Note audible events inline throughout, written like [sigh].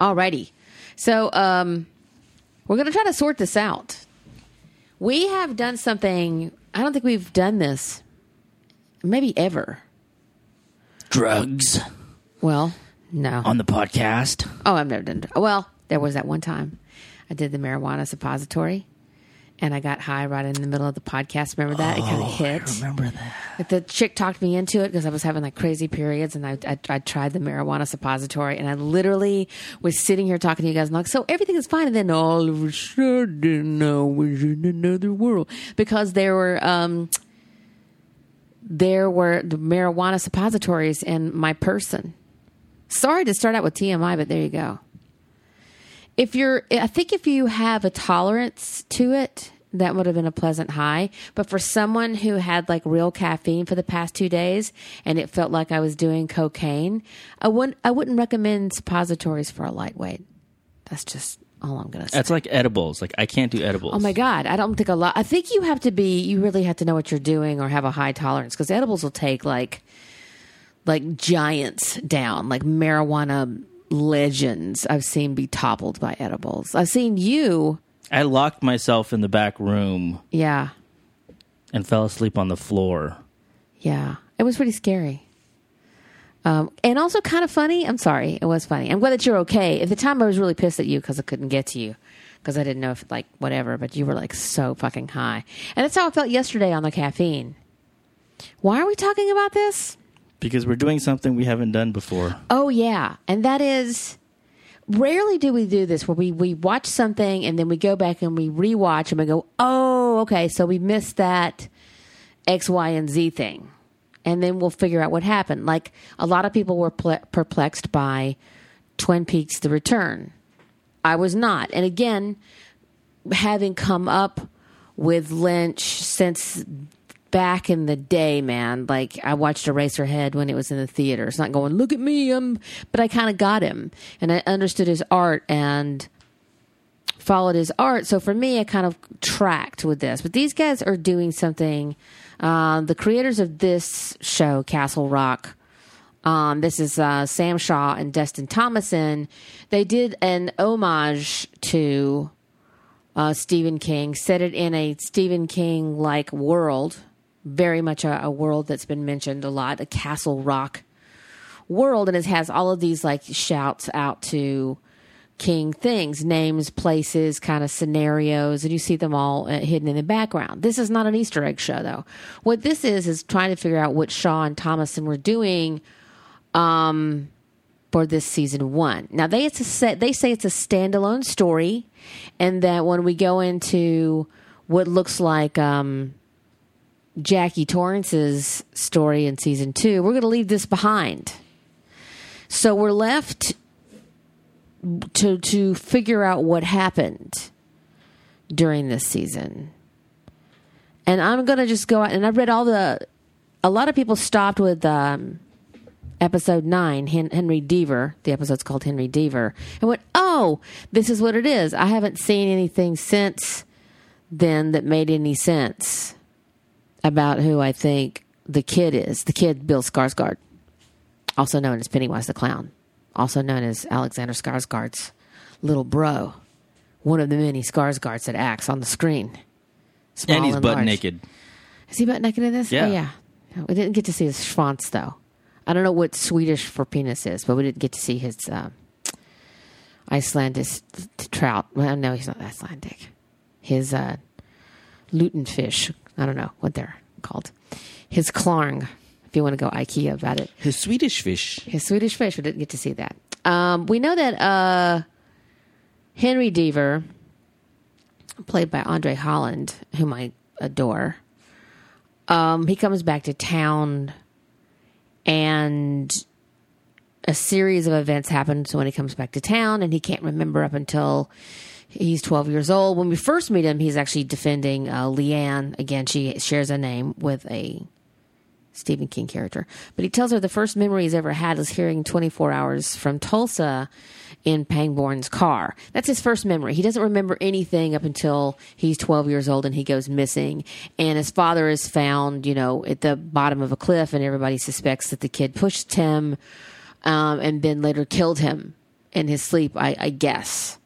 Alrighty. So um, we're going to try to sort this out. We have done something, I don't think we've done this maybe ever. Drugs Well, no. on the podcast. Oh, I've never done. Well, there was that one time I did the marijuana suppository, and I got high right in the middle of the podcast. Remember that? it kind of hit. I Remember that? But the chick talked me into it because I was having like crazy periods, and I, I I tried the marijuana suppository, and I literally was sitting here talking to you guys, and like, so everything is fine, and then all of a sudden I was in another world because there were um there were the marijuana suppositories in my person. Sorry to start out with TMI, but there you go. If you're, I think if you have a tolerance to it, that would have been a pleasant high. But for someone who had like real caffeine for the past two days and it felt like I was doing cocaine, I wouldn't, I wouldn't recommend suppositories for a lightweight. That's just all I'm going to say. That's like edibles. Like I can't do edibles. Oh my God. I don't think a lot. I think you have to be, you really have to know what you're doing or have a high tolerance because edibles will take like, like giants down, like marijuana legends I've seen be toppled by edibles. I've seen you. I locked myself in the back room Yeah. and fell asleep on the floor. Yeah. It was pretty scary. Um, and also kind of funny. I'm sorry. It was funny. I'm glad that you're okay. At the time, I was really pissed at you because I couldn't get to you because I didn't know if, like, whatever, but you were, like, so fucking high. And that's how I felt yesterday on the caffeine. Why are we talking about this? Because we're doing something we haven't done before. Oh yeah, and that is rarely do we do this where we we watch something and then we go back and we rewatch and we go, "Oh, okay, so we missed that X, Y, and Z thing." And then we'll figure out what happened. Like a lot of people were ple- perplexed by Twin Peaks The Return. I was not. And again, having come up with Lynch since back in the day, man. Like I watched Eraserhead when it was in the theaters, not going, "Look at me," um, but I kind of got him and I understood his art and followed his art. So for me, I kind of tracked with this. But these guys are doing something. Uh, the creators of this show, Castle Rock. Um, this is uh, Sam Shaw and Dustin Thomason. They did an homage to uh, Stephen King, set it in a Stephen King like world, very much a, a world that's been mentioned a lot, a Castle Rock world, and it has all of these like shouts out to King things, names, places, kind of scenarios, and you see them all uh, hidden in the background. This is not an Easter egg show, though. What this is is trying to figure out what Shaw and Thomason were doing um, for this season one. Now they it's a set, they say it's a standalone story, and that when we go into what looks like um, Jackie Torrance's story in season two, we're going to leave this behind. So we're left to to figure out what happened during this season. And I'm going to just go out and I've read all the a lot of people stopped with um, episode 9 Hen- Henry Deaver, the episode's called Henry Deaver, and went, "Oh, this is what it is. I haven't seen anything since then that made any sense about who I think the kid is. The kid Bill Skarsgård, also known as Pennywise the Clown, also known as Alexander Skarsgård's little bro, one of the many Skarsgårds that acts on the screen. Small and he's butt large. naked. Is he butt naked in this? Yeah. Oh, yeah. We didn't get to see his schwanz, though. I don't know what Swedish for penis is, but we didn't get to see his uh, Icelandic trout. Well, no, he's not Icelandic. His uh, lutefisk. I don't know what they're called. His klarng, if you want to go IKEA about it. His Swedish fish. His Swedish fish. We didn't get to see that. Um, we know that uh, Henry Deaver, played by Andre Holland, whom I adore, um, he comes back to town and a series of events happen. So when he comes back to town and he can't remember up until he's 12 years old. When we first meet him, he's actually defending uh, Leanne. Again, she shares a name with a Stephen King character. But he tells her the first memory he's ever had is hearing 24 hours from Tulsa in Pangborn's car. That's his first memory. He doesn't remember anything up until he's 12 years old and he goes missing. And his father is found, you know, at the bottom of a cliff, and everybody suspects that the kid pushed him um, and then later killed him. in his sleep, I, I guess.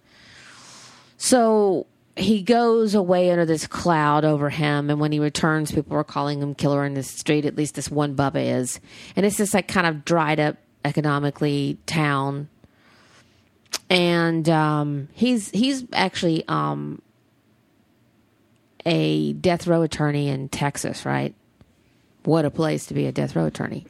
So he goes away under this cloud over him, and when he returns, people are calling him killer in the street. At least this one Bubba is, and it's this like kind of dried up economically town. And um, he's he's actually um, a death row attorney in Texas, right? What a place to be a death row attorney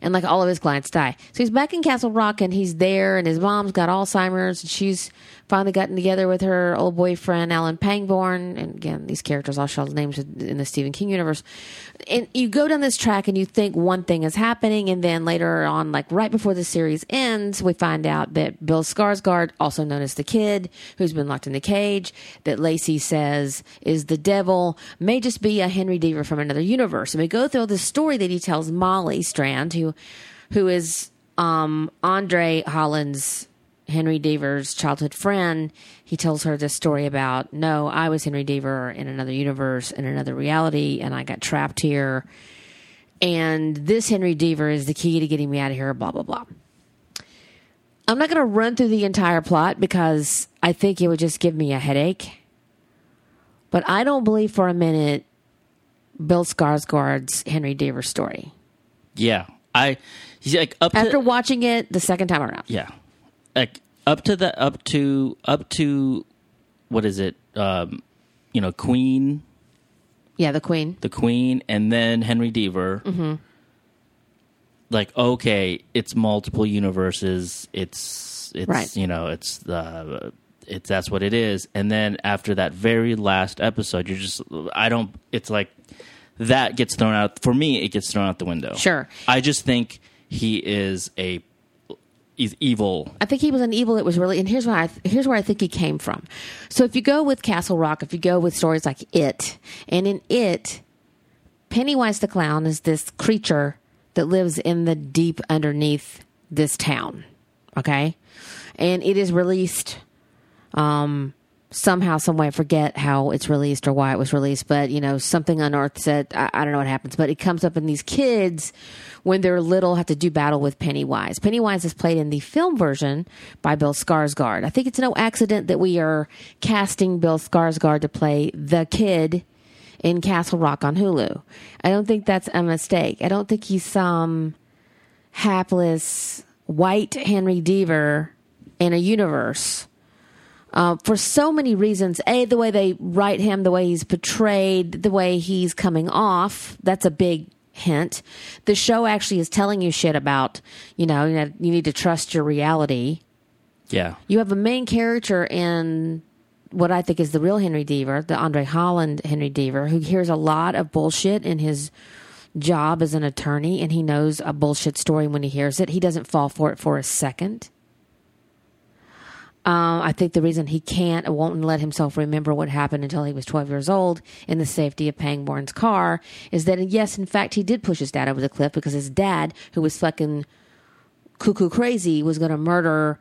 and like all of his clients die. So he's back in Castle Rock and he's there, and his mom's got Alzheimer's, and she's finally gotten together with her old boyfriend Alan Pangborn. And again, these characters all show names in the Stephen King universe. And you go down this track and you think one thing is happening, and then later on, like right before the series ends, we find out that Bill Skarsgård, also known as the Kid, who's been locked in the cage, that Lacey says is the devil, may just be a Henry Deaver from another universe. And we go through this story that he tells Molly Strand, who who is um, Andre Holland's Henry Deaver's childhood friend. He tells her this story about, no, I was Henry Deaver in another universe, in another reality, and I got trapped here. And this Henry Deaver is the key to getting me out of here, blah, blah, blah. I'm not going to run through the entire plot because I think it would just give me a headache. But I don't believe for a minute Bill Skarsgård's Henry Deaver story. Yeah, I he's like up After to watching it the second time around. yeah, like up to the up to up to what is it? Um, you know, Queen, Yeah, the Queen. the Queen, and then Henry Deaver. Mm-hmm. Like okay, it's multiple universes. It's it's Right. you know it's the. It's that's what it is, and then after that very last episode, you're just I don't. It's like that gets thrown out for me. It gets thrown out the window. Sure. I just think he is a he's evil. I think he was an evil that was really, and here's where I here's where I think he came from. So if you go with Castle Rock, if you go with stories like It, and in It, Pennywise the clown is this creature that lives in the deep underneath this town. Okay, and it is released um, somehow, some way. I forget how it's released or why it was released, but you know, something unearths it. I, I don't know what happens, but it comes up in these kids when they're little have to do battle with Pennywise. Pennywise is played in the film version by Bill Skarsgård. I think it's no accident that we are casting Bill Skarsgård to play the kid in Castle Rock on Hulu. I don't think that's a mistake. I don't think he's some hapless white Henry Deaver in a universe uh, for so many reasons. A, the way they write him, the way he's portrayed, the way he's coming off. That's a big hint. The show actually is telling you shit about, you know, you need to trust your reality. Yeah, You have a main character in what I think is the real Henry Deaver, the Andre Holland Henry Deaver, who hears a lot of bullshit in his job as an attorney, and he knows a bullshit story when he hears it. He doesn't fall for it for a second. Um, I think the reason he can't, won't let himself remember what happened until he was 12 years old in the safety of Pangborn's car is that, yes, in fact, he did push his dad over the cliff because his dad, who was fucking cuckoo crazy, was going to murder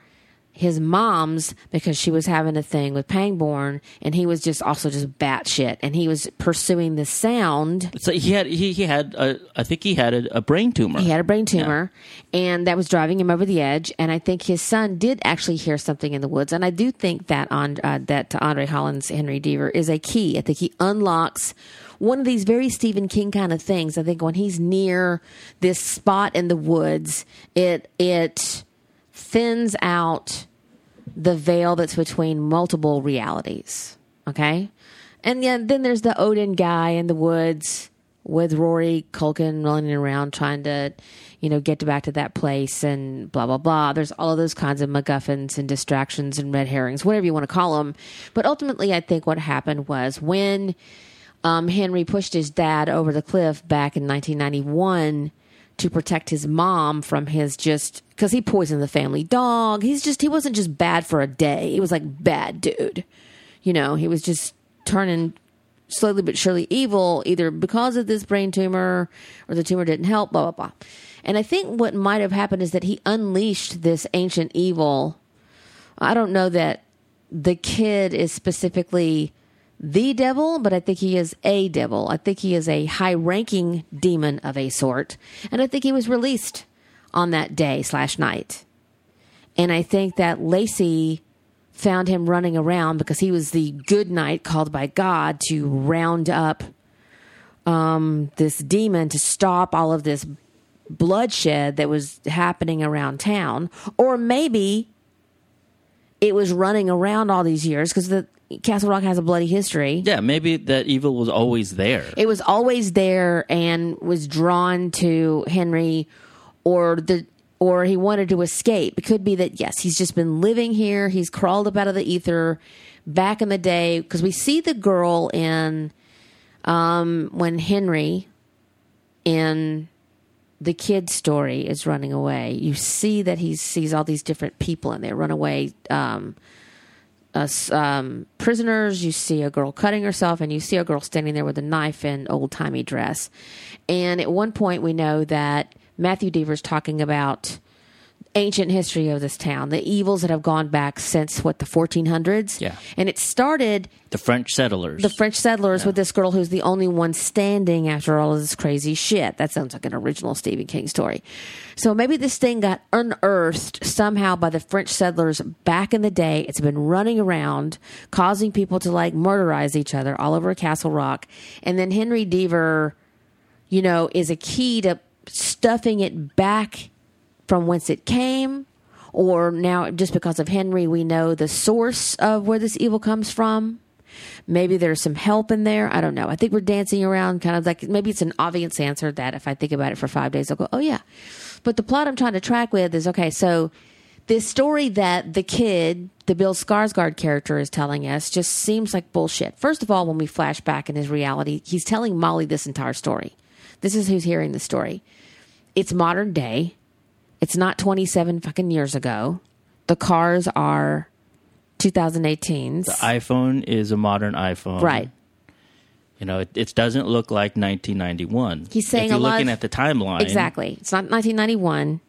his mom's because she was having a thing with Pangborn, and he was just also just batshit, and he was pursuing the sound. so he had he, he had a, I think he had a, a brain tumor. He had a brain tumor, and that was driving him over the edge. And I think his son did actually hear something in the woods. And I do think that on uh, that to Andre Holland's Henry Deaver is a key. I think he unlocks one of these very Stephen King kind of things. I think when he's near this spot in the woods, it it thins out the veil that's between multiple realities. Okay. And yeah, then there's the Odin guy in the woods with Rory Culkin running around trying to, you know, get back to that place and blah, blah, blah. There's all of those kinds of MacGuffins and distractions and red herrings, whatever you want to call them. But ultimately, I think what happened was when um, Henry pushed his dad over the cliff back in 1991 to protect his mom from his just because he poisoned the family dog. He's just he wasn't just bad for a day. He was like bad dude. You know, he was just turning slowly but surely evil either because of this brain tumor or the tumor didn't help. Blah blah blah. And I think what might have happened is that he unleashed this ancient evil. I don't know that the kid is specifically the devil, but I think he is a devil. I think he is a high ranking demon of a sort. And I think he was released on that day slash night. And I think that Lacey found him running around because he was the good knight called by God to round up um, this demon to stop all of this bloodshed that was happening around town. Or maybe it was running around all these years because the Castle Rock has a bloody history. Yeah, maybe that evil was always there. It was always there and was drawn to Henry or the or he wanted to escape. It could be that yes, he's just been living here. He's crawled up out of the ether back in the day because we see the girl in um, when Henry in the kid story is running away. You see that he sees all these different people in there runaway um, us um, prisoners. You see a girl cutting herself, and you see a girl standing there with a knife and old timey dress. And at one point, we know that Matthew Deaver's talking about ancient history of this town, the evils that have gone back since what the 1400s. Yeah. and it started The French settlers. the French settlers with this girl who's the only one standing after all of this crazy shit. That sounds like an original Stephen King story. So maybe this thing got unearthed somehow by the French settlers back in the day. It's been running around, causing people to like murderize each other all over Castle Rock. And then Henry Deaver, you know, is a key to stuffing it back from whence it came. Or now, just because of Henry, we know the source of where this evil comes from. Maybe there's some help in there. I don't know. I think we're dancing around kind of like maybe it's an obvious answer that if I think about it for five days, I'll go, oh, yeah. But the plot I'm trying to track with is okay, so this story that the kid, the Bill Skarsgård character, is telling us just seems like bullshit. First of all, when we flash back in his reality, he's telling Molly this entire story. This is who's hearing the story. It's modern day. It's not 27 fucking years ago. The cars are 2018s. The iPhone is a modern iPhone. Right. You know, it, it doesn't look like 1991. He's saying if you're a lot looking of- at the timeline. Exactly. It's not 1991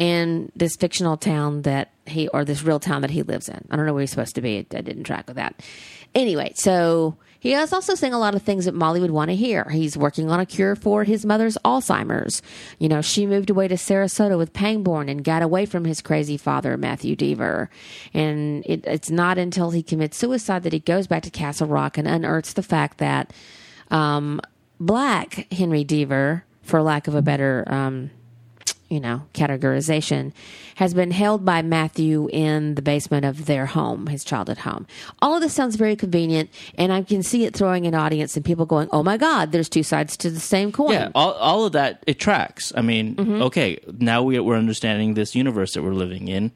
in this fictional town that he, or this real town that he lives in. I don't know where he's supposed to be. I didn't track with that. Anyway, so he is also saying a lot of things that Molly would want to hear. He's working on a cure for his mother's Alzheimer's. You know, she moved away to Sarasota with Pangborn and got away from his crazy father, Matthew Deaver. And it, it's not until he commits suicide that he goes back to Castle Rock and unearths the fact that um, black Henry Deaver, for lack of a better um, you know, categorization, has been held by Matthew in the basement of their home, his childhood home. All of this sounds very convenient, and I can see it throwing an audience and people going, "Oh my God, there's two sides to the same coin." Yeah, all, all of that it tracks. I mean, Mm-hmm. okay, now we, we're understanding this universe that we're living in.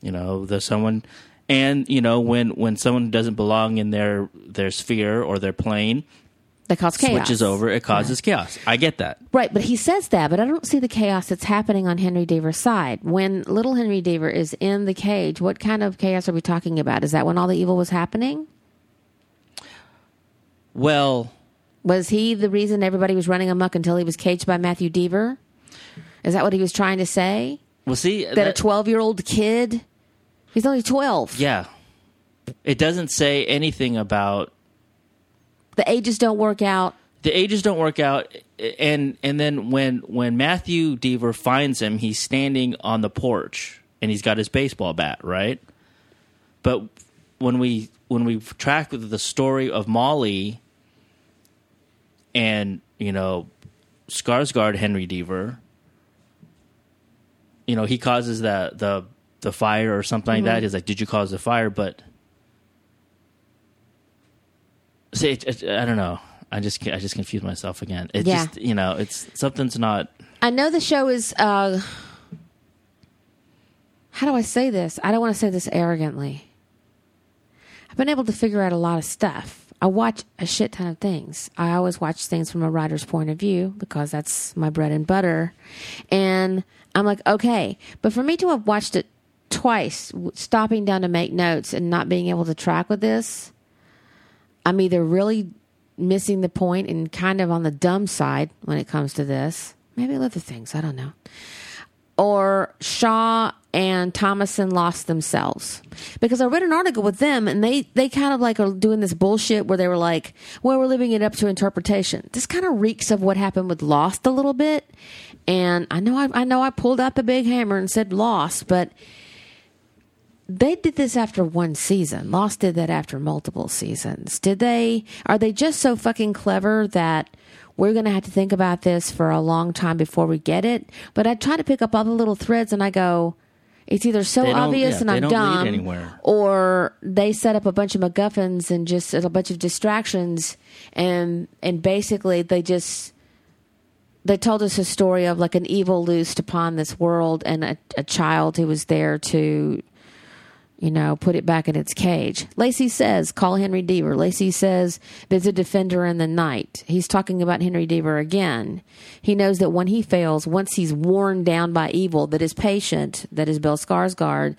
You know, there's someone, and you know, when when someone doesn't belong in their their sphere or their plane, That cause chaos. switches over, it causes chaos. I get that. Right, but he says that, but I don't see the chaos that's happening on Henry Deaver's side. When little Henry Deaver is in the cage, what kind of chaos are we talking about? Is that when all the evil was happening? Well, Was he the reason everybody was running amok until he was caged by Matthew Deaver? Is that what he was trying to say? well, see That a 12 year old kid, he's only 12. yeah, it doesn't say anything about The ages don't work out. the ages don't work out. And and then when when Matthew Deaver finds him he's standing on the porch and he's got his baseball bat right? But when we when we track the story of Molly and you know Skarsgård Henry Deaver you know he causes the the the fire or something like that. Mm-hmm. He's like did you cause the fire? But see it, it, I don't know I just I just confused myself again. It Yeah. just you know it's something's not I know the show is, uh, how do I say this? I don't want to say this arrogantly. I've been able to figure out a lot of stuff. I watch a shit ton of things. I always watch things from a writer's point of view because that's my bread and butter. And I'm like, okay. But for me to have watched it twice, stopping down to make notes and not being able to track with this, I'm either really missing the point and kind of on the dumb side when it comes to this. Maybe other things, I don't know. Or Shaw and Thomason lost themselves. Because I read an article with them and they, they kind of like are doing this bullshit where they were like, well, we're leaving it up to interpretation. This kind of reeks of what happened with Lost a little bit. And I know I, I know I pulled out the big hammer and said lost, but they did this after one season. Lost did that after multiple seasons. Did they? Are they just so fucking clever that we're going to have to think about this for a long time before we get it? But I try to pick up all the little threads and I go, it's either so obvious yeah, and I'm dumb, or they set up a bunch of MacGuffins and just a bunch of distractions, and and basically they just they told us a story of like an evil loosed upon this world and a, a child who was there to you know, put it back in its cage. Lacey says, call Henry Deaver. Lacey says, there's a defender in the night. He's talking about Henry Deaver again. He knows that when he fails, once he's worn down by evil, that his patient, that is Bill Skarsgård,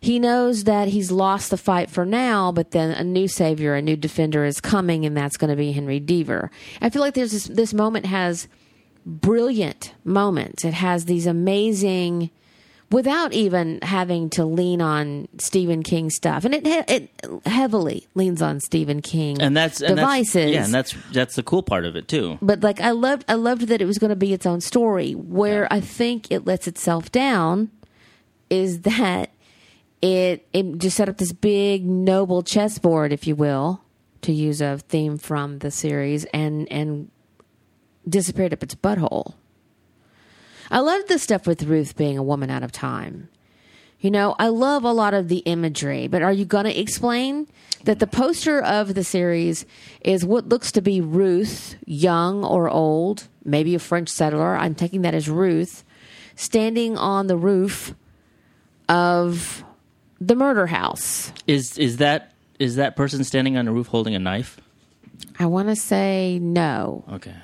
he knows that he's lost the fight for now, but then a new savior, a new defender is coming, and that's going to be Henry Deaver. I feel like there's this, this moment has brilliant moments. It has these amazing without even having to lean on Stephen King stuff, and it it heavily leans on Stephen King and that's and devices. That's, yeah, and that's that's the cool part of it too. but like I loved, I loved that it was going to be its own story. Where I think it lets itself down is that it it just set up this big noble chessboard, if you will, to use a theme from the series, and and disappeared up its butthole. I love the stuff with Ruth being a woman out of time. You know, I love a lot of the imagery, but are you going to explain that the poster of the series is what looks to be Ruth, young or old, maybe a French settler? I'm taking that as Ruth, standing on the roof of the murder house. Is is that is that person standing on the roof holding a knife? I want to say no. Okay.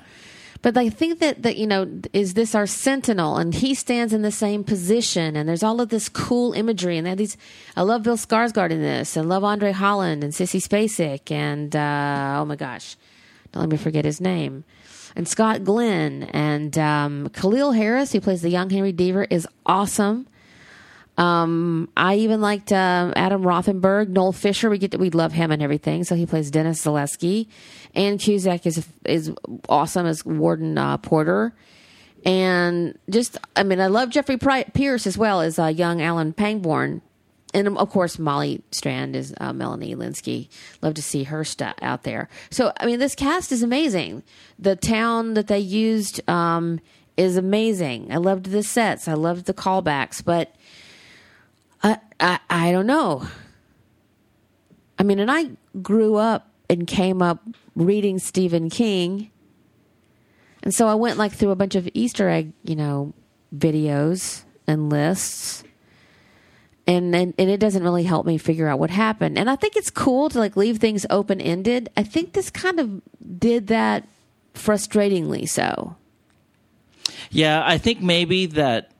But I think that that you know is this our sentinel, and he stands in the same position, and there's all of this cool imagery, and they have these. I love Bill Skarsgård in this, and love Andre Holland and Sissy Spacek, and uh, oh my gosh, don't let me forget his name, and Scott Glenn and um, Caleel Harris, who plays the young Henry Deaver, is awesome. Um, I even liked uh, Adam Rothenberg, Noel Fisher. We get to, we love him and everything. So he plays Dennis Zalewski, and Cusack is is awesome as Warden uh, Porter, and just I mean I love Jeffrey Pierce as well as uh, young Alan Pangborn, and um, of course Molly Strand is uh, Melanie Lynskey. Love to see her stuff out there. So I mean this cast is amazing. The town that they used um, is amazing. I loved the sets. I loved the callbacks, but. I, I don't know. I mean, and I grew up and came up reading Stephen King, and so I went like through a bunch of Easter egg, you know, videos and lists, and and, and it doesn't really help me figure out what happened. And I think it's cool to like leave things open ended. I think this kind of did that frustratingly so. Yeah, I think maybe that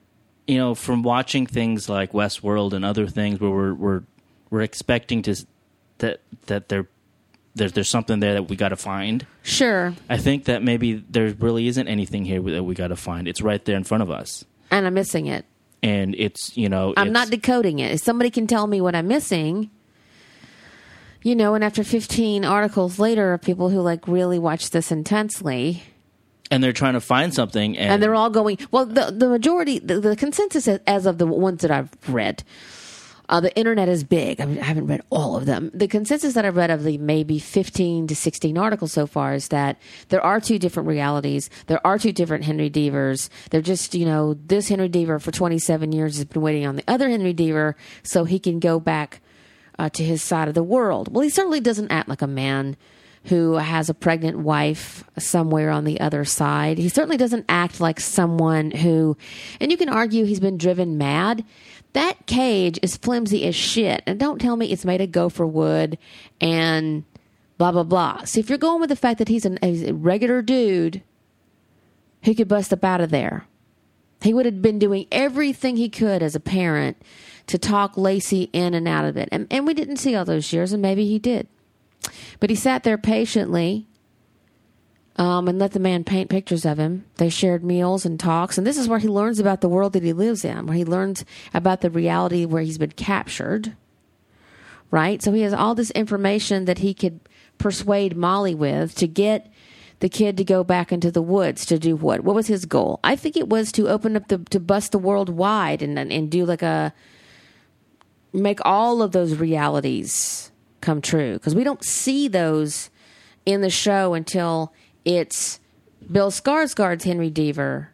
you know from watching things like Westworld and other things where we're we're we're expecting to that that there there's there's something there that we got to find. Sure, I think that maybe there really isn't anything here that we got to find. It's right there in front of us, and I'm missing it. and it's you know I'm not decoding it. If somebody can tell me what I'm missing, you know, and after 15 articles later of people who like really watch this intensely, and they're trying to find something, and, and they're all going, well, the, the majority, the, the consensus as of the ones that I've read, uh, the internet is big. I, mean, I haven't read all of them. The consensus that I've read of the maybe 15 to 16 articles so far is that there are two different realities. There are two different Henry Deavers. They're just, you know, this Henry Deaver for 27 years has been waiting on the other Henry Deaver so he can go back uh, to his side of the world. Well, he certainly doesn't act like a man who has a pregnant wife somewhere on the other side. He certainly doesn't act like someone who, and you can argue he's been driven mad. That cage is flimsy as shit. And don't tell me it's made of gopher wood and blah, blah, blah. See, if you're going with the fact that he's, an, he's a regular dude who could bust up out of there, he would have been doing everything he could as a parent to talk Lacey in and out of it. And, and we didn't see all those years, and maybe he did. But he sat there patiently um, and let the man paint pictures of him. They shared meals and talks. And this is where he learns about the world that he lives in, where he learns about the reality where he's been captured. Right? So he has all this information that he could persuade Molly with to get the kid to go back into the woods to do what? What was his goal? I think it was to open up the to bust the world wide and and do like a make all of those realities come true because we don't see those in the show until it's Bill Skarsgård's Henry Deaver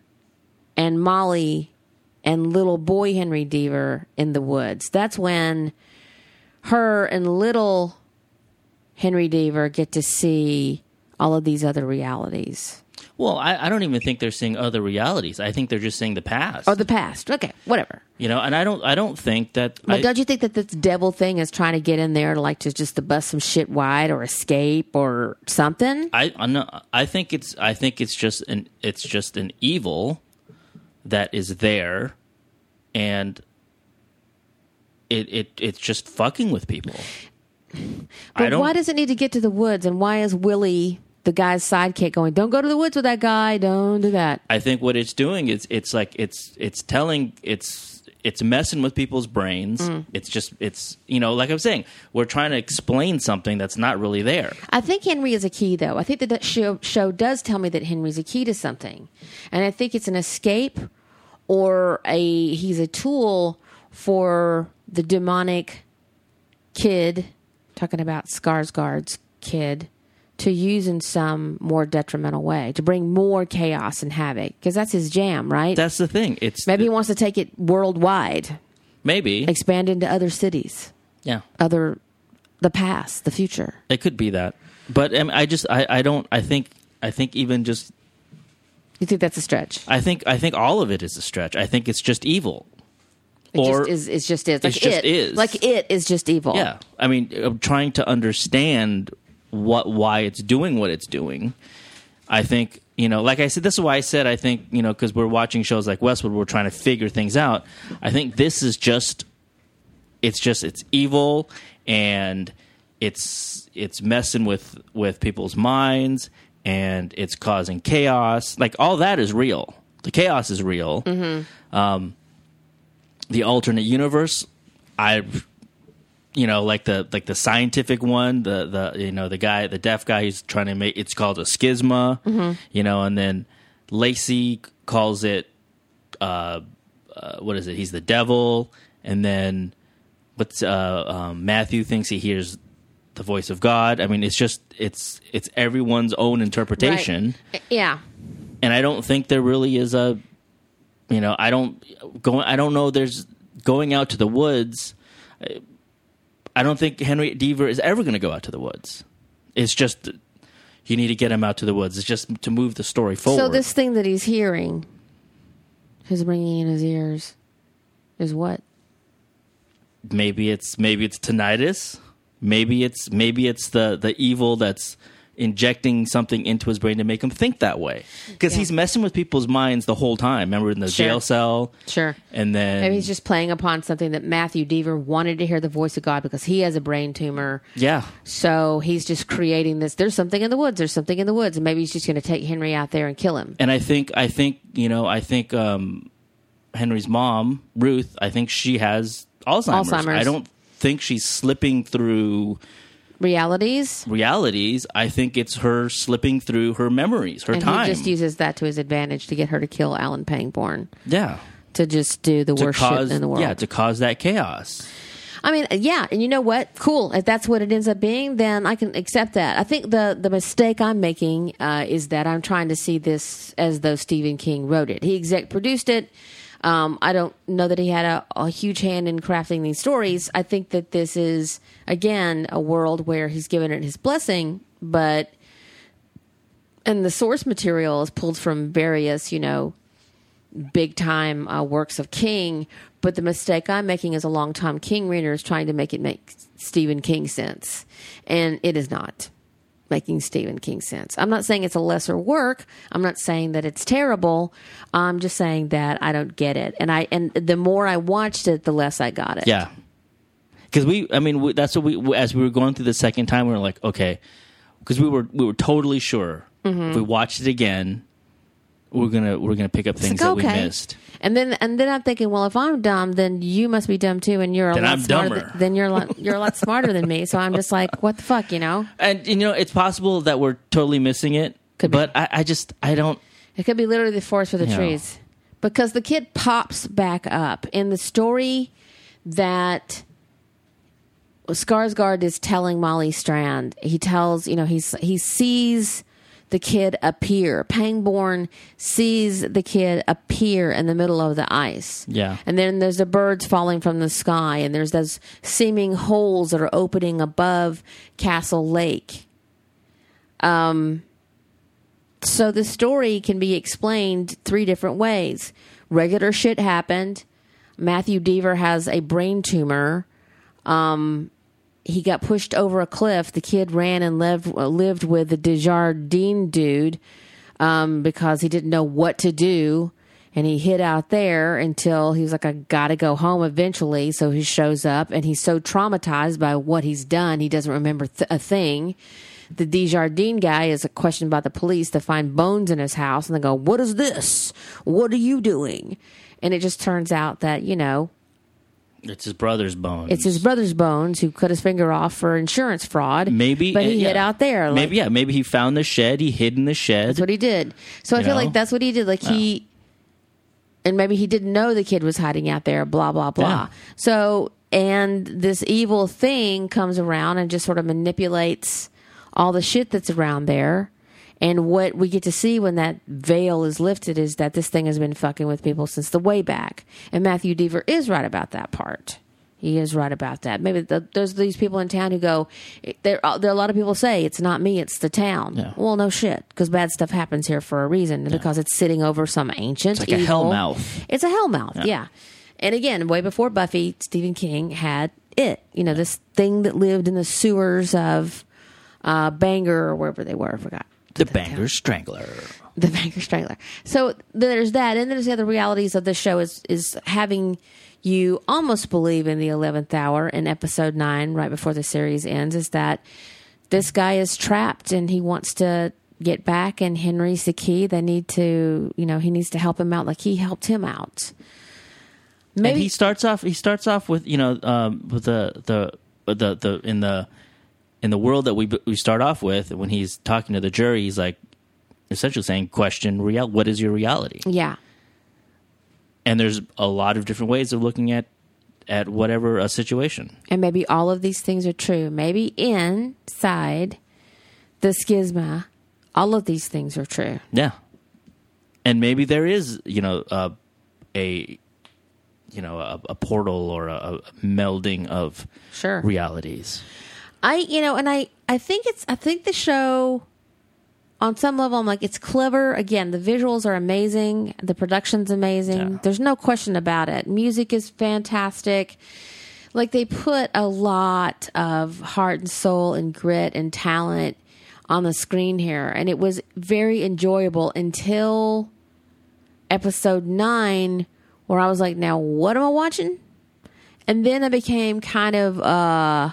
and Molly and little boy Henry Deaver in the woods. That's when her and little Henry Deaver get to see all of these other realities. Well, I, I don't even think they're seeing other realities. I think they're just seeing the past. Or the past. Okay, whatever. you know, and I don't I don't think that I, don't you think that this devil thing is trying to get in there to like to just to bust some shit wide or escape or something? I I know I think it's I think it's just an it's just an evil that is there and it it it's just fucking with people. But why does it need to get to the woods? And why is Willie, the guy's sidekick, going, "Don't go to the woods with that guy. Don't do that." I think what it's doing is it's like it's it's telling it's it's messing with people's brains. Mm. It's just it's you know like I'm saying we're trying to explain something that's not really there. I think Henry is a key, though. I think that that show, show does tell me that Henry's a key to something, and I think it's an escape or a he's a tool for the demonic kid, talking about Skarsgård's kid, to use in some more detrimental way to bring more chaos and havoc because that's his jam, right? That's the thing. It's Maybe he wants to take it worldwide, maybe expand into other cities, yeah. other the past, the future. It could be that, but um, I just I, I don't I think I think even just You think that's a stretch? I think I think all of it is a stretch. I think it's just evil. It or just is. It's just is. Like just it is. Like it is just evil. yeah, I mean, I'm trying to understand what why it's doing what it's doing. I think you know, like I said, this is why I said I think you know because we're watching shows like Westworld, we're trying to figure things out. I think this is just it's just it's evil and it's it's messing with with people's minds and it's causing chaos. Like all that is real. The chaos is real. Um, the alternate universe, I you know like the like the scientific one the the you know the guy the deaf guy who's trying to make it's called a schisma you know and then lacey calls it uh, uh what is it he's the devil and then what's uh um, matthew thinks he hears the voice of god i mean it's just it's it's everyone's own interpretation Right. Yeah. and I don't think there really is a, you know, I don't go. I don't know. There's going out to the woods. I- don't think Henry Deaver is ever going to go out to the woods. It's just you need to get him out to the woods. It's just to move the story forward. So this thing that he's hearing, he's ringing in his ears, is what? maybe it's maybe it's tinnitus. Maybe it's maybe it's the the evil that's injecting something into his brain to make him think that way because Yeah. he's messing with people's minds the whole time. Remember in the Sure. jail cell, Sure. and then Maybe he's just playing upon something that Matthew Deaver wanted to hear the voice of God because he has a brain tumor. yeah, So he's just creating this. There's something in the woods. There's something in the woods, and maybe he's just going to take Henry out there and kill him. and I think I think you know I think um, Henry's mom Ruth I think she has Alzheimer's. Alzheimer's. I don't think she's slipping through Realities, realities. I think it's her slipping through her memories, her and time. he just uses that to his advantage to get her to kill Alan Pangborn yeah, to just do the to worst cause shit in the world. yeah to cause that chaos. I mean, yeah, and you know what? Cool. If that's what it ends up being, then I can accept that. I think the the mistake I'm making uh, is that I'm trying to see this as though Stephen King wrote it. He exec produced it. Um, I don't know that he had a, a huge hand in crafting these stories. I think that this is again a world where he's given it his blessing, but and the source material is pulled from various, you know, big time uh, works of King, but the mistake I'm making as a long time King reader is trying to make it make Stephen King sense. And it is not making Stephen King sense. I'm not saying it's a lesser work. I'm not saying that it's terrible. I'm just saying that I don't get it. And I and the more I watched it, the less I got it. Yeah, because we, I mean, we, that's what we as we were going through the second time, we were like, okay, because we were we were totally sure Mm-hmm. if we watched it again, we're gonna we're gonna pick up things Like, that we missed. And then and then I'm thinking, well, if I'm dumb, then you must be dumb too, and you're a Then lot I'm smarter. dumber. Than, then you're a lot you're a lot smarter than me. So I'm just like, what the fuck, you know? And you know, it's possible that we're totally missing it Could be. but I, I just I don't. It could be literally the forest for the Yeah. trees. Because the kid pops back up in the story that Skarsgård is telling Molly Strand. He tells, you know, he's he sees the kid appear. Pangborn sees the kid appear in the middle of the ice. Yeah. And then there's the birds falling from the sky, and there's those seeming holes that are opening above Castle Lake. Um, So the story can be explained three different ways. Regular shit happened. Matthew Deaver has a brain tumor. Um, he got pushed over a cliff. The kid ran and lived lived with the Desjardins dude um, because he didn't know what to do, and he hid out there until he was like, "I got to go home eventually." So he shows up, and he's so traumatized by what he's done, he doesn't remember th- a thing. The Desjardins guy is questioned by the police to find bones in his house, and they go, "What is this? What are you doing?" And it just turns out that you know It's his brother's bones. it's his brother's bones who cut his finger off for insurance fraud. Maybe, but he uh, hid out there. Like, Maybe yeah. Maybe he found the shed. He hid in the shed. That's what he did. So I feel know? like that's what he did. Like he, and maybe he didn't know the kid was hiding out there. Blah blah blah. Yeah. So and this evil thing comes around and just sort of manipulates all the shit that's around there. And what we get to see when that veil is lifted is that this thing has been fucking with people since the way back. And Matthew Deaver is right about that part. He is right about that. Maybe the, there's these people in town who go, there, there are a lot of people say it's not me, it's the town. Yeah. Well, no shit, because bad stuff happens here for a reason, because it's sitting over some ancient. It's like a evil- hellmouth. It's a hellmouth, yeah. And again, way before Buffy, Stephen King had it. You know, this thing that lived in the sewers of uh, Bangor or wherever they were. I forgot the Bangor Strangler. the Bangor Strangler. So there's that, and there's the other realities of the show is is having you almost believe in the eleventh hour in episode nine, right before the series ends, is that this guy is trapped and he wants to get back, and Henry's the key. They need to, you know, he needs to help him out, like he helped him out. and Maybe he starts off. He starts off with you know um, with the the the the in the in the world that we we start off with when he's talking to the jury. He's like essentially saying, "Question real. What is your reality?" yeah, And there's a lot of different ways of looking at at whatever a situation. and maybe all of these things are true. Maybe inside the schisma, all of these things are true. Yeah, and maybe there is you know uh, a you know a, a portal or a, a melding of Sure. realities. I you know, and I I think it's I think the show on some level I'm like it's clever. Again, the visuals are amazing, the production's amazing. Yeah. There's no question about it. Music is fantastic. Like they put a lot of heart and soul and grit and talent on the screen here and it was very enjoyable until episode 9 where I was like, "Now what am I watching?" And then I became kind of uh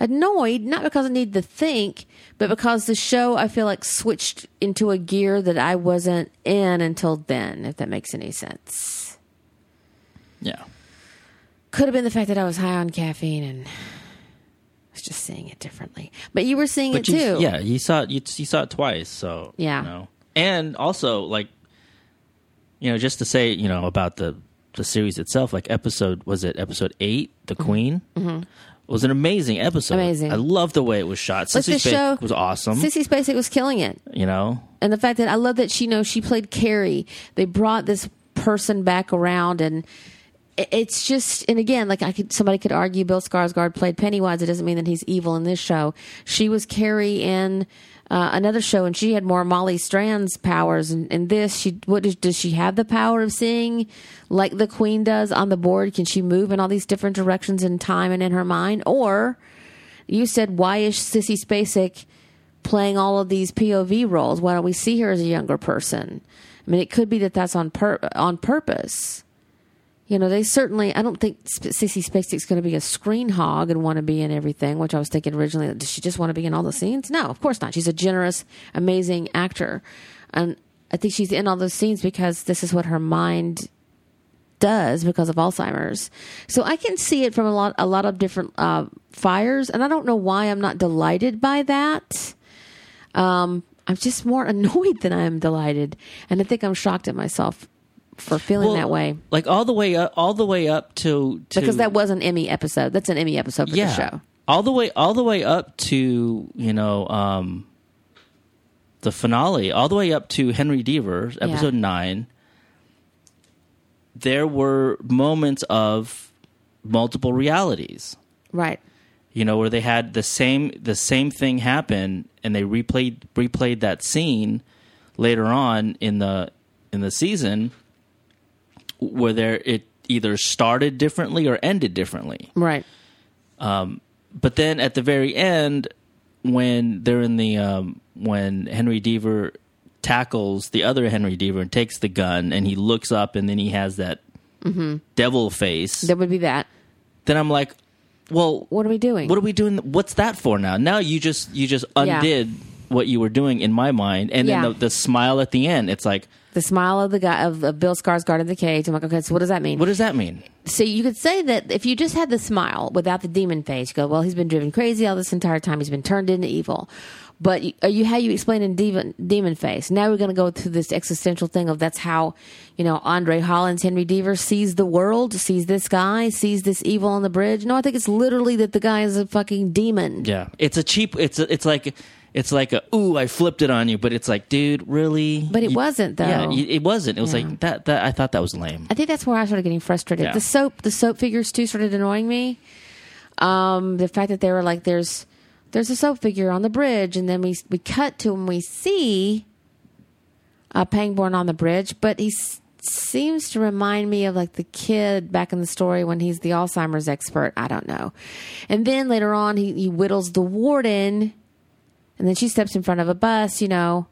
annoyed, not because I needed to think, but because the show I feel like switched into a gear that I wasn't in until then, if that makes any sense. Yeah. Could have been the fact that I was high on caffeine and I was just seeing it differently. But you were seeing But it you, too. yeah, you saw it. You, you saw it twice. So Yeah. you know. and also like, you know, just to say, you know, about the the series itself, like episode was it episode eight, the Queen, mm-hmm. Was an amazing episode. Amazing. I love the way it was shot. Like Sissy the Spacek show was awesome. Sissy Spacek was killing it. you know, and the fact that I love that she you know she played Carrie. They brought this person back around, and it's just and again, like I could somebody could argue Bill Skarsgård played Pennywise. It doesn't mean that he's evil in this show. She was Carrie in. Uh, another show, and she had more Molly Strand's powers. And this, she what does, does she have the power of seeing like the Queen does on the board? Can she move in all these different directions in time and in her mind? Or you said, why is Sissy Spacek playing all of these POV roles? Why don't we see her as a younger person? I mean, it could be that that's on pur- on purpose. You know, they certainly. I don't think Sissy Spacek's going to be a screen hog and want to be in everything. Which I was thinking originally. Does she just want to be in all the scenes? No, of course not. She's a generous, amazing actor, and I think she's in all those scenes because this is what her mind does because of Alzheimer's. So I can see it from a lot a lot of different uh, fires, and I don't know why I'm not delighted by that. Um, I'm just more [laughs] annoyed than I am delighted, and I think I'm shocked at myself for feeling Well, that way Like all the way up, all the way up to, to because that was an Emmy episode. That's an Emmy episode for yeah, the show. all the way all the way up to you know um, the finale, all the way up to Henry Deaver, episode nine. There were moments of multiple realities. Right. you know, where they had the same the same thing happen, and they replayed replayed that scene later on in the in the season, where there it either started differently or ended differently. Right. But then at the very end, when they're in the um, when Henry Deaver tackles the other Henry Deaver and takes the gun, and he looks up, and then he has that devil face. That would be that. then I'm like, well, What are we doing? what are we doing what's that for now now you just you just Yeah. undid what you were doing in my mind and then Yeah. the, the smile at the end it's like the smile of the guy of, of Bill Skarsgård in the cage. I'm like, okay, so what does that mean? what does that mean so you could say that if you just had the smile without the demon face, you go, well, he's been driven crazy all this entire time. He's been turned into evil. But you- are you how you explain in demon, demon face? Now we're going to go through this existential thing of that's how, you know, Andre Holland, Henry Deaver sees the world, sees this guy, sees this evil on the bridge. No, I think it's literally that the guy is a fucking demon. yeah it's a cheap it's a, it's like it's like a ooh i flipped it on you but it's like dude really But it You- wasn't, though. yeah it wasn't it was Yeah. like that that i thought that was lame I think that's where I started getting frustrated. Yeah. The soap, the soap figures too, started annoying me. Um, the fact that they were like, "There's, there's a soap figure on the bridge," and then we we cut to and we see uh, Pangborn on the bridge, but he seems to remind me of like the kid back in the story when he's the Alzheimer's expert. I don't know. And then later on, he he whittles the warden, and then she steps in front of a bus. You know,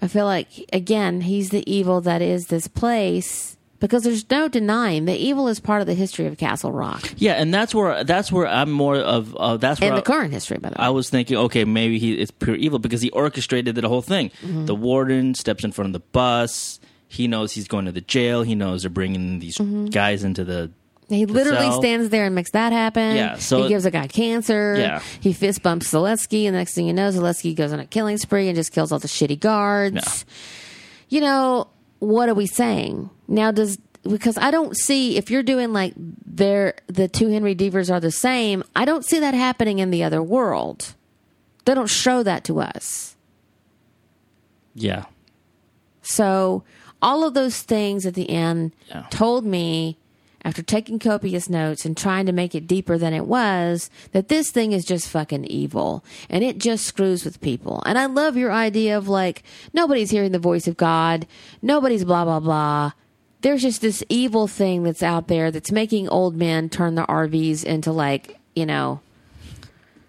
I feel like again he's the evil that is this place because there's no denying the evil is part of the history of Castle Rock yeah and that's where that's where i'm more of uh, that's where and I- the current history. By the way, I was thinking, okay, maybe he it's pure evil because he orchestrated the whole thing. Mm-hmm. The warden steps in front of the bus. He knows he's going to the jail. He knows they're bringing these Mm-hmm. guys into the. He literally cell. stands there and makes that happen. Yeah, so he it- gives a guy cancer. Yeah. he fist bumps Zalewski, and the next thing you know, Zalewski goes on a killing spree and just kills all the shitty guards. Yeah. You know what are we saying now? Does because I don't see if you're doing like they're the two Henry Deavers are the same. I don't see that happening in the other world. They don't show that to us. Yeah, So all of those things at the end Yeah. told me after taking copious notes and trying to make it deeper than it was that this thing is just fucking evil and it just screws with people. And I love your idea of like nobody's hearing the voice of God, nobody's blah blah blah. There's just this evil thing that's out there that's making old men turn their RVs into like, you know,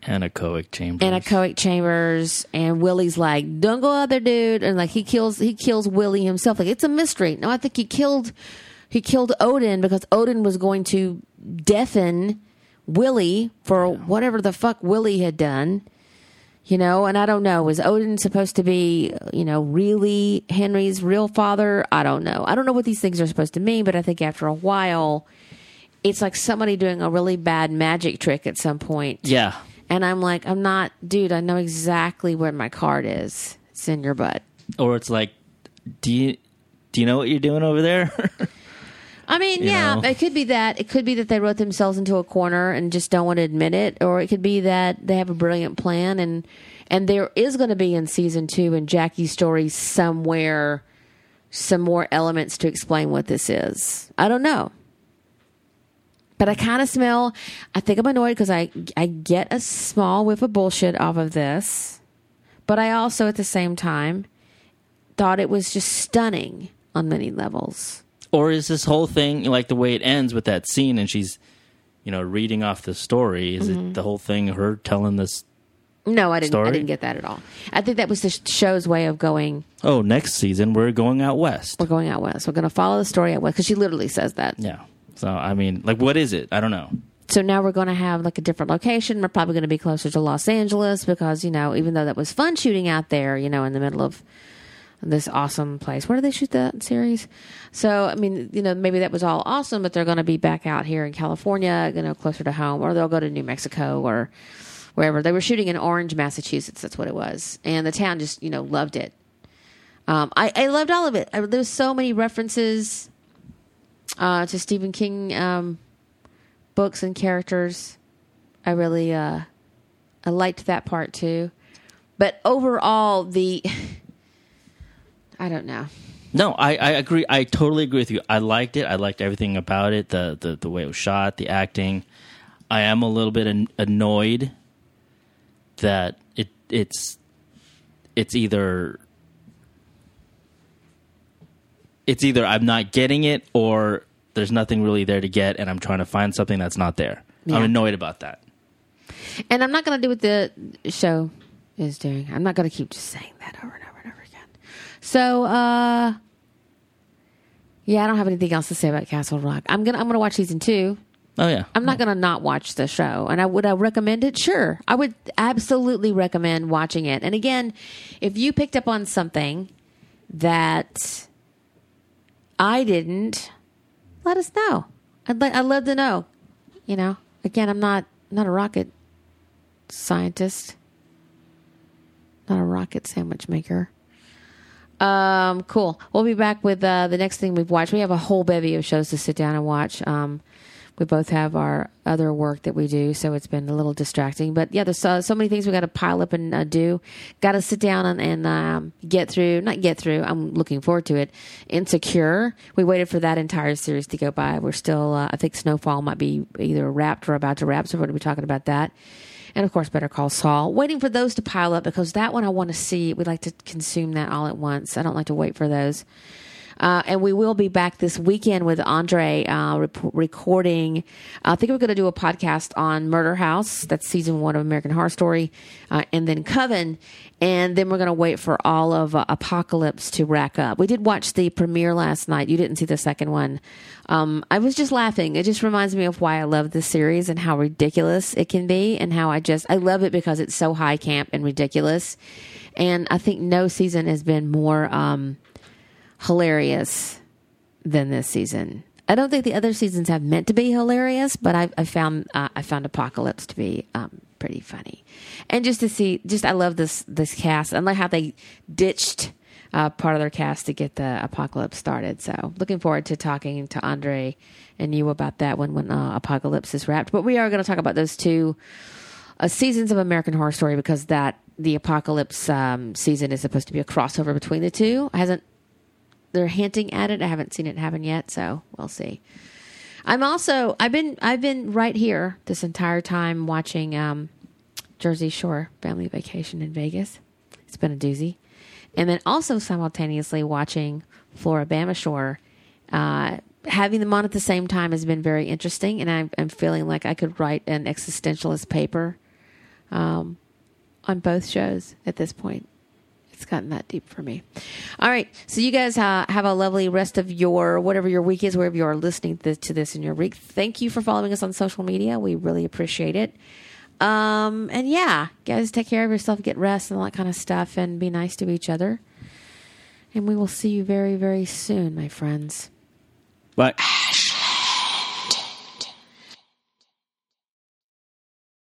anechoic chambers. anechoic chambers and Willie's like, Don't go out there, dude and like he kills he kills Willie himself. Like it's a mystery. No, I think he killed he killed Odin because Odin was going to deafen Willie for whatever the fuck Willie had done. You know, and I don't know. Was Odin supposed to be, you know, really Henry's real father? I don't know. I don't know what these things are supposed to mean, but I think after a while, it's like somebody doing a really bad magic trick at some point. Yeah, And I'm like, I'm not, dude, I know exactly where my card is. It's in your butt. or it's like, do you do you know what you're doing over there? [laughs] I mean, You yeah, know? it could be that. It could be that they wrote themselves into a corner and just don't want to admit it, or it could be that they have a brilliant plan and and there is going to be in season two in Jackie's story somewhere some more elements to explain what this is. I don't know. But I kind of smell. I think I'm annoyed because I I get a small whiff of bullshit off of this, but I also at the same time thought it was just stunning on many levels. Or is this whole thing like the way it ends with that scene and she's, you know, reading off the story? Is Mm-hmm. it the whole thing her telling this? No, I didn't. Story? I didn't get that at all. I think that was the show's way of going. Oh, next season we're going out west. We're going out west. We're going to follow the story out west because she literally says that. Yeah. So I mean, like, what is it? I don't know. So now we're going to have like a different location. We're probably going to be closer to Los Angeles because you know, even though that was fun shooting out there, you know, in the middle of this awesome place. Where did they shoot that series? So I mean, you know, maybe that was all awesome, but they're going to be back out here in California, you know, closer to home, or they'll go to New Mexico or wherever they were shooting in Orange, Massachusetts. That's what it was, and the town just you know loved it. Um, I, I loved all of it. I, there was so many references uh, to Stephen King um, books and characters. I really uh, I liked that part too, but overall the [laughs] I don't know. No, I, I agree. I totally agree with you. I liked it. I liked everything about it. The the, the way it was shot, the acting. I am a little bit an, annoyed that it it's it's either it's either I'm not getting it or there's nothing really there to get, and I'm trying to find something that's not there. Yeah. I'm annoyed about that. And I'm not going to do what the show is doing. I'm not going to keep just saying that over and over and over again. So, uh, yeah, I don't have anything else to say about Castle Rock. I'm gonna I'm gonna watch season two. Oh yeah, I'm not gonna not watch the show. And I would I recommend it? Sure, I would absolutely recommend watching it. And again, if you picked up on something that I didn't, let us know. I'd li- I'd love to know. You know, again, I'm not not a rocket scientist, not a rocket sandwich maker. Um, cool. We'll be back with uh, the next thing we've watched. We have a whole bevy of shows to sit down and watch. Um, we both have our other work that we do, so it's been a little distracting. But yeah, there's so, many things we got to pile up and uh, do. Got to sit down and, and um, get through. Not get through. I'm looking forward to it. Insecure. We waited for that entire series to go by. We're still. Uh, I think Snowfall might be either wrapped or about to wrap, so we're going to be talking about that. And of course, Better Call Saul. Waiting for those to pile up because that one I want to see. We like to consume that all at once. I don't like to wait for those. Uh, and we will be back this weekend with Andre uh, recording. I think we're going to do a podcast on Murder House. That's season one of American Horror Story, uh, and then Coven, and then we're going to wait for all of uh, Apocalypse to rack up. We did watch the premiere last night. You didn't see the second one. Um, I was just laughing. It just reminds me of why I love this series and how ridiculous it can be, and how I just I love it because it's so high camp and ridiculous. And I think no season has been more. Um, hilarious than this season. I don't think the other seasons have meant to be hilarious, but I, I found uh, I found Apocalypse to be um, pretty funny, and just to see, just I love this this cast. I like how they ditched uh, part of their cast to get the Apocalypse started. So looking forward to talking to Andre and you about that when when uh, Apocalypse is wrapped. But we are going to talk about those two uh, seasons of American Horror Story because that the Apocalypse um, season is supposed to be a crossover between the two. It hasn't they're hinting at it. I haven't seen it happen yet, so we'll see. I'm also I've been I've been right here this entire time watching um, Jersey Shore Family Vacation in Vegas. It's been a doozy, and then also simultaneously watching Floribama Shore. Uh, having them on at the same time has been very interesting, and I'm, I'm feeling like I could write an existentialist paper um, on both shows at this point it's gotten that deep for me. All right. So you guys uh, have a lovely rest of your whatever your week is, wherever you are listening to, to this in your week. Thank you for following us on social media. We really appreciate it. Um, and yeah, guys, take care of yourself, get rest, and all that kind of stuff, and be nice to each other. And we will see you very, very soon, my friends. Bye. [laughs]